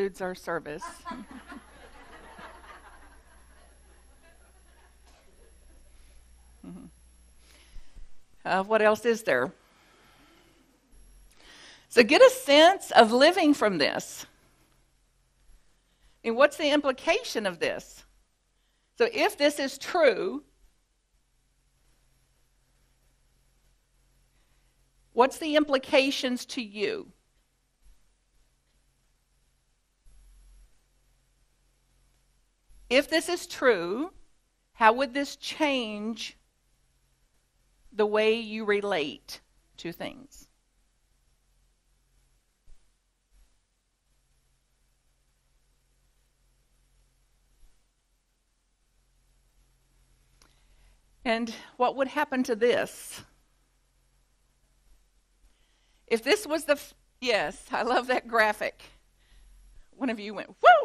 concludes our service. uh, what else is there? So get a sense of living from this. And what's the implication of this? So if this is true, what's the implications to you? If this is true, how would this change the way you relate to things? And what would happen to this? If this was the, f- yes, I love that graphic. One of you went, whoa!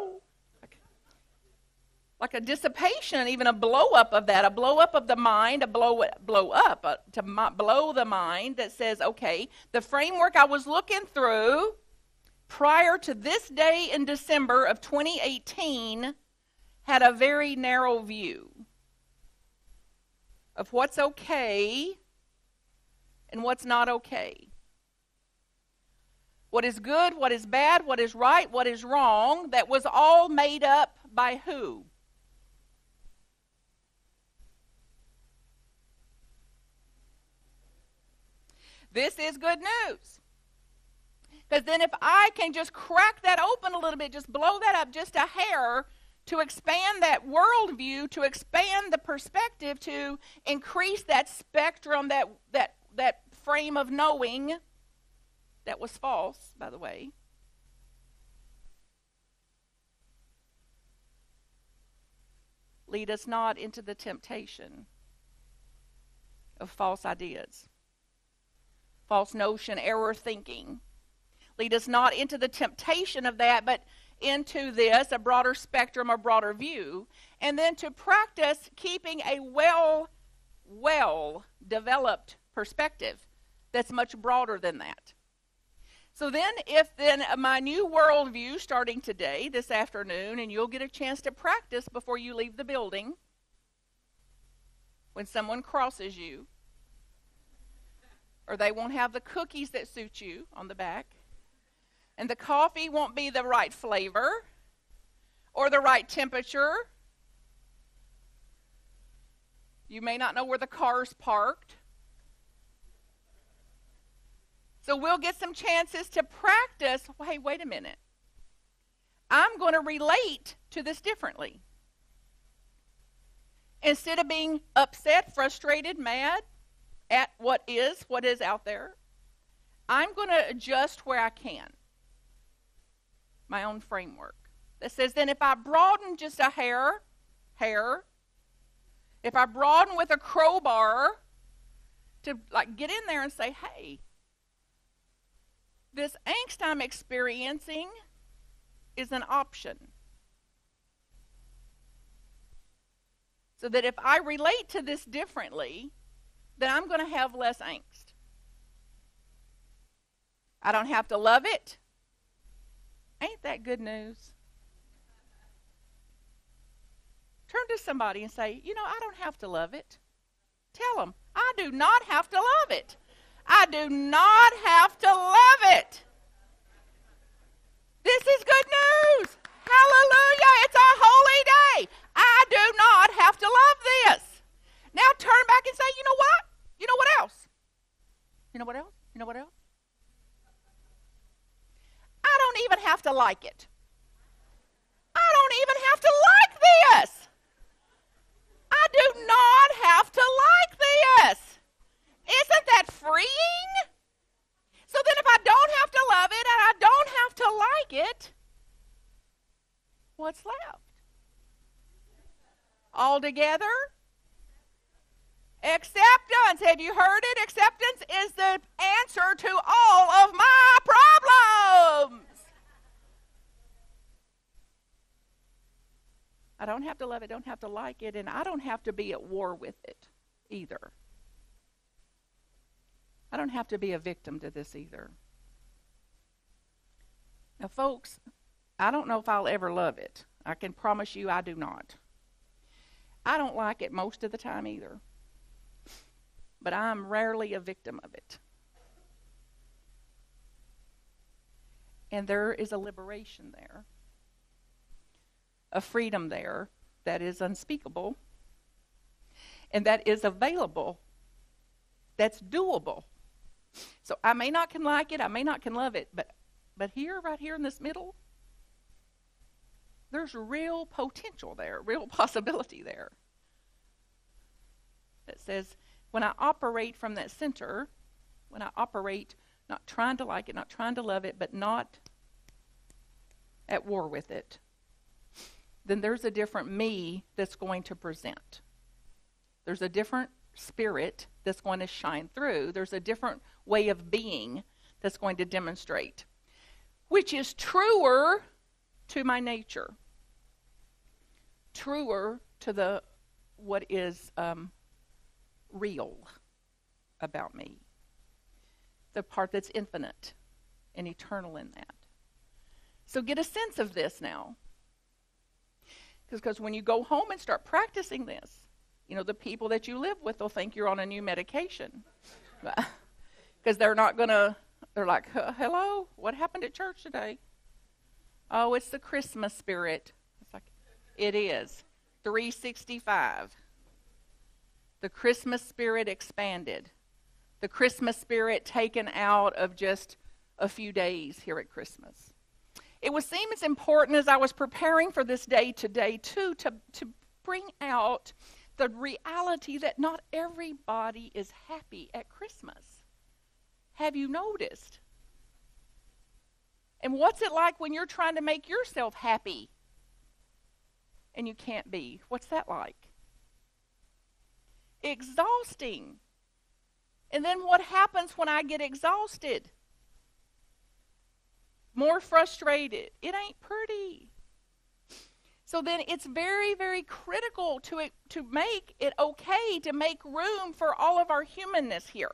Like, a dissipation, even a blow up of that, a blow up of the mind, a blow, blow up, uh, to blow the mind that says, okay, the framework I was looking through prior to this day in December of 2018 had a very narrow view of what's okay and what's not okay. What is good, what is bad, what is right, what is wrong, that was all made up by who? This is good news. Because then, if I can just crack that open a little bit, just blow that up just a hair, to expand that worldview, to expand the perspective, to increase that spectrum, that, that, that frame of knowing that was false, by the way. Lead us not into the temptation of false ideas, false notion, error thinking. Lead us not into the temptation of that, but into this, a broader spectrum, a broader view, and then to practice keeping a well, well developed perspective that's much broader than that. So then, if then my new worldview starting today, this afternoon, and you'll get a chance to practice before you leave the building, when someone crosses you, or they won't have the cookies that suit you on the back and the coffee won't be the right flavor or the right temperature. You may not know where the car's parked. So we'll get some chances to practice. Hey, wait a minute. I'm going to relate to this differently. Instead of being upset, frustrated, mad at what is, what is out there, I'm going to adjust where I can my own framework that says then if I broaden just a hair, hair, if I broaden with a crowbar to like get in there and say, hey, this angst I'm experiencing is an option. So that if I relate to this differently, then I'm going to have less angst. I don't have to love it. Ain't that good news? Turn to somebody and say, You know, I don't have to love it. Tell them, I do not have to love it. I do not have to love it. This is good news. Hallelujah. It's a holy day. I do not have to love this. Now turn back and say, You know what? You know what else? You know what else? You know what else? I don't even have to like it. I don't even have to like this. I do not have to like this. Isn't that freeing? So then, if I don't have to love it and I don't have to like it, what's left? All together? Have you heard it? Acceptance is the answer to all of my problems. I don't have to love it, don't have to like it, and I don't have to be at war with it either. I don't have to be a victim to this either. Now, folks, I don't know if I'll ever love it. I can promise you I do not. I don't like it most of the time either. But I'm rarely a victim of it. And there is a liberation there, a freedom there that is unspeakable and that is available, that's doable. So I may not can like it, I may not can love it, but but here, right here in this middle, there's real potential there, real possibility there. That says, when I operate from that center, when I operate not trying to like it, not trying to love it, but not at war with it, then there's a different me that's going to present. There's a different spirit that's going to shine through. There's a different way of being that's going to demonstrate, which is truer to my nature, truer to the what is um, real about me, the part that's infinite and eternal in that. So get a sense of this now. Because when you go home and start practicing this, you know, the people that you live with will think you're on a new medication. Because they're not going to, they're like, hello, what happened at church today? Oh, it's the Christmas spirit. It's like, it is. 365. The Christmas spirit expanded. The Christmas spirit taken out of just a few days here at Christmas. It would seem as important as I was preparing for this day today, too, to, to bring out the reality that not everybody is happy at Christmas. Have you noticed? And what's it like when you're trying to make yourself happy and you can't be? What's that like? Exhausting. And then what happens when I get exhausted? More frustrated. It ain't pretty. So then it's very, very critical to, it, to make it okay to make room for all of our humanness here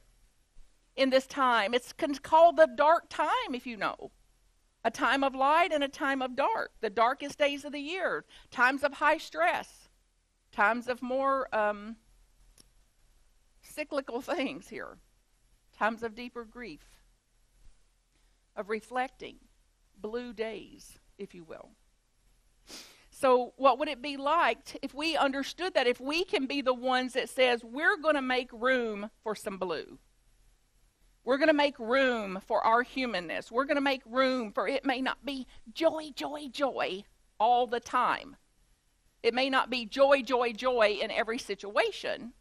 in this time. It's called the dark time, if you know. A time of light and a time of dark. The darkest days of the year. Times of high stress. Times of more um, cyclical things here. Times of deeper grief. Of reflecting. Blue days, if you will. So, what would it be like if we understood that? If we can be the ones that says, we're going to make room for some blue. We're going to make room for our humanness. We're going to make room for it may not be joy, joy, joy all the time. It may not be joy, joy, joy in every situation.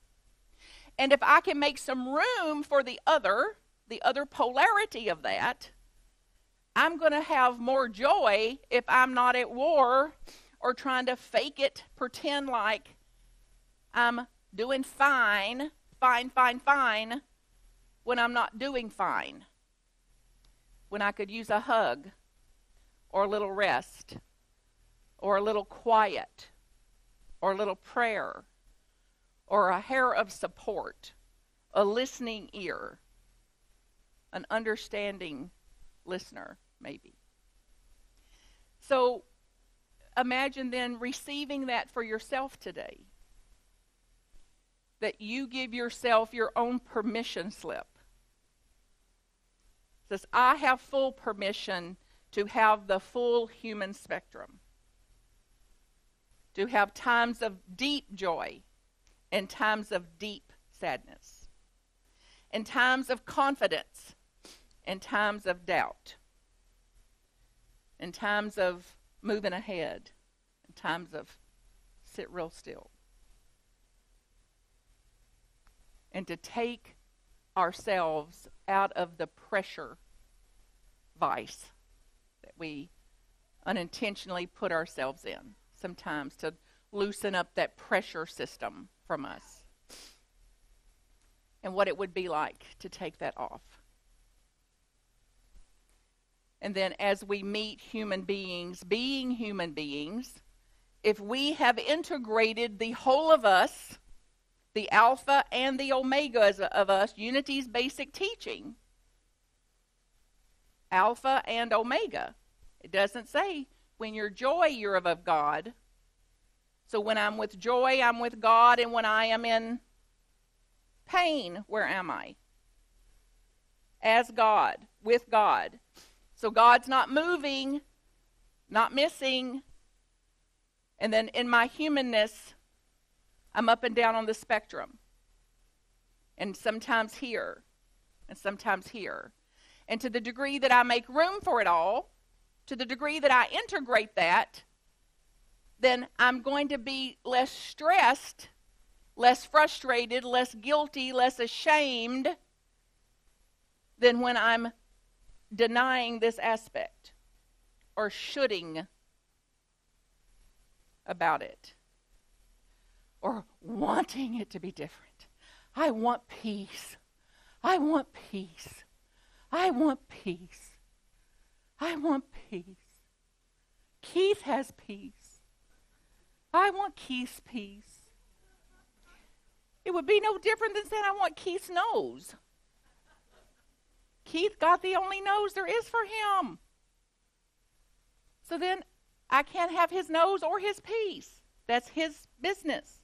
And if I can make some room for the other, the other polarity of that, I'm going to have more joy if I'm not at war or trying to fake it, pretend like I'm doing fine, fine, fine, fine, when I'm not doing fine. When I could use a hug, or a little rest, or a little quiet, or a little prayer, or a hair of support, a listening ear, an understanding listener, maybe. So imagine then receiving that for yourself today. That you give yourself your own permission slip. It says, I have full permission to have the full human spectrum. To have times of deep joy and times of deep sadness. in times of confidence in times of doubt. in times of moving ahead in times of sit real still. And to take ourselves out of the pressure vice that we unintentionally put ourselves in sometimes to loosen up that pressure system from us and what it would be like to take that off. And then as we meet human beings, being human beings, if we have integrated the whole of us, the alpha and the omega of us, unity's basic teaching, alpha and omega. It doesn't say When you're joy, you're of God. So when I'm with joy, I'm with God, and when I am in pain, where am I? As God, with God. So God's not moving, not missing. And then in my humanness, I'm up and down on the spectrum. And sometimes here, and sometimes here. And to the degree that I make room for it all, to the degree that I integrate that, then I'm going to be less stressed, less frustrated, less guilty, less ashamed than when I'm denying this aspect or shoulding about it or wanting it to be different. I want peace. I want peace. I want peace. I want peace. Keith has peace. I want Keith's peace. It would be no different than saying I want Keith's nose. Keith got the only nose there is for him. So then I can't have his nose or his peace. That's his business.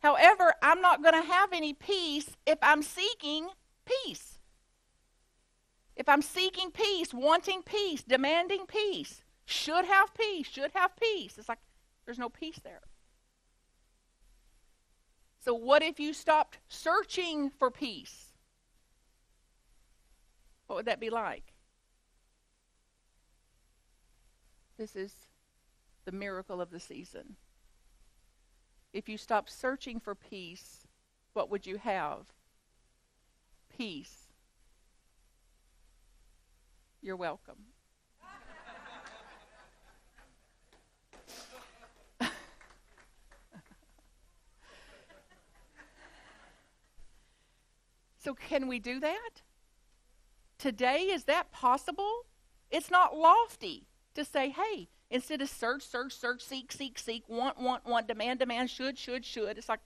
However, I'm not going to have any peace if I'm seeking peace. If I'm seeking peace, wanting peace, demanding peace, should have peace, should have peace. It's like there's no peace there. So, what if you stopped searching for peace? What would that be like? This is the miracle of the season. If you stopped searching for peace, what would you have? Peace. You're welcome. So, can we do that? Today, is that possible? It's not lofty to say, hey, instead of search, search, search, seek, seek, seek, want, want, want, demand, demand, should, should, should, it's like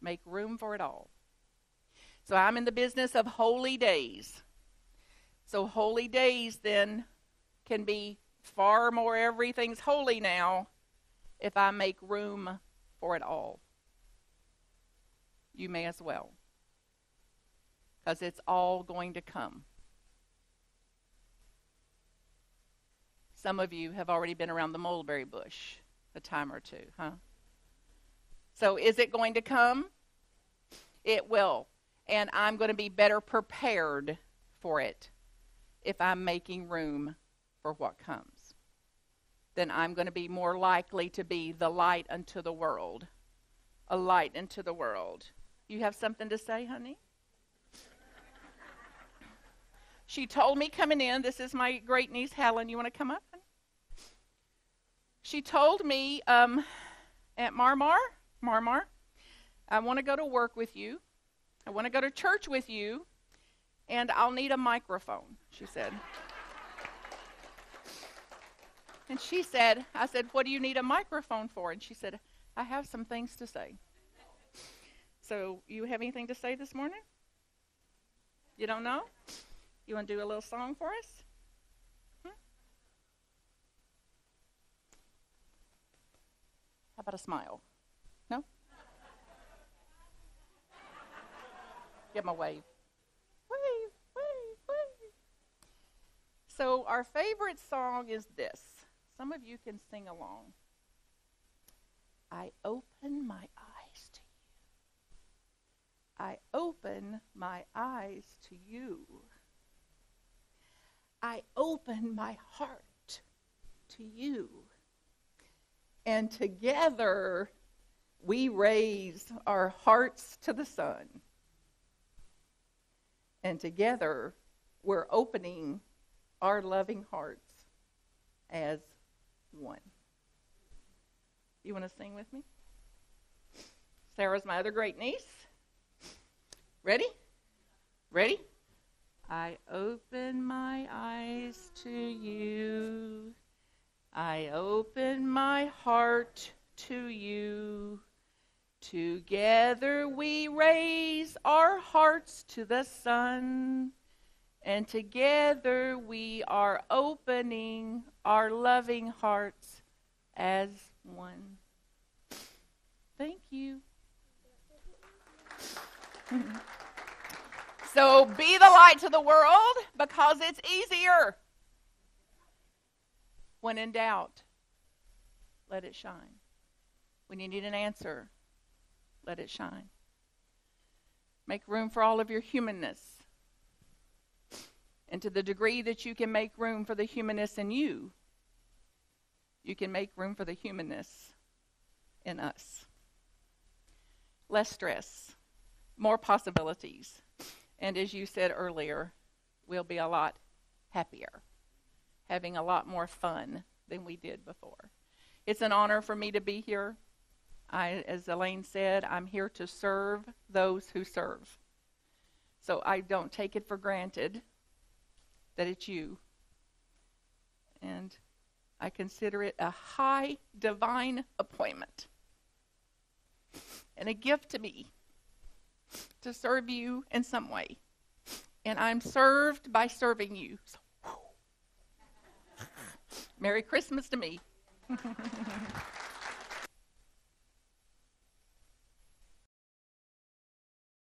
make room for it all. So, I'm in the business of holy days. So, holy days then can be far more everything's holy now if I make room for it all. You may as well because it's all going to come. Some of you have already been around the mulberry bush a time or two, huh? So is it going to come? It will. And I'm going to be better prepared for it if I'm making room for what comes. Then I'm going to be more likely to be the light unto the world. A light into the world. You have something to say, honey? She told me coming in, this is my great niece Helen. You want to come up? She told me um, at Marmar, Marmar, I want to go to work with you. I want to go to church with you, and I'll need a microphone, she said. and she said, I said, What do you need a microphone for? And she said, I have some things to say. So, you have anything to say this morning? You don't know? You want to do a little song for us? Hmm? How about a smile? No? Give him a wave. Wave, wave, wave. So, our favorite song is this. Some of you can sing along. I open my eyes to you. I open my eyes to you. I open my heart to you. And together we raise our hearts to the sun. And together we're opening our loving hearts as one. You want to sing with me? Sarah's my other great niece. Ready? Ready? I open my eyes to you. I open my heart to you. Together we raise our hearts to the sun, And together we are opening our loving hearts as one. Thank you. so be the light to the world because it's easier. When in doubt, let it shine. When you need an answer, let it shine. Make room for all of your humanness. And to the degree that you can make room for the humanness in you, you can make room for the humanness in us. Less stress, more possibilities. And as you said earlier, we'll be a lot happier, having a lot more fun than we did before. It's an honor for me to be here. I, as Elaine said, I'm here to serve those who serve. So I don't take it for granted that it's you. And I consider it a high divine appointment and a gift to me to serve you in some way. And I'm served by serving you. So, Merry Christmas to me.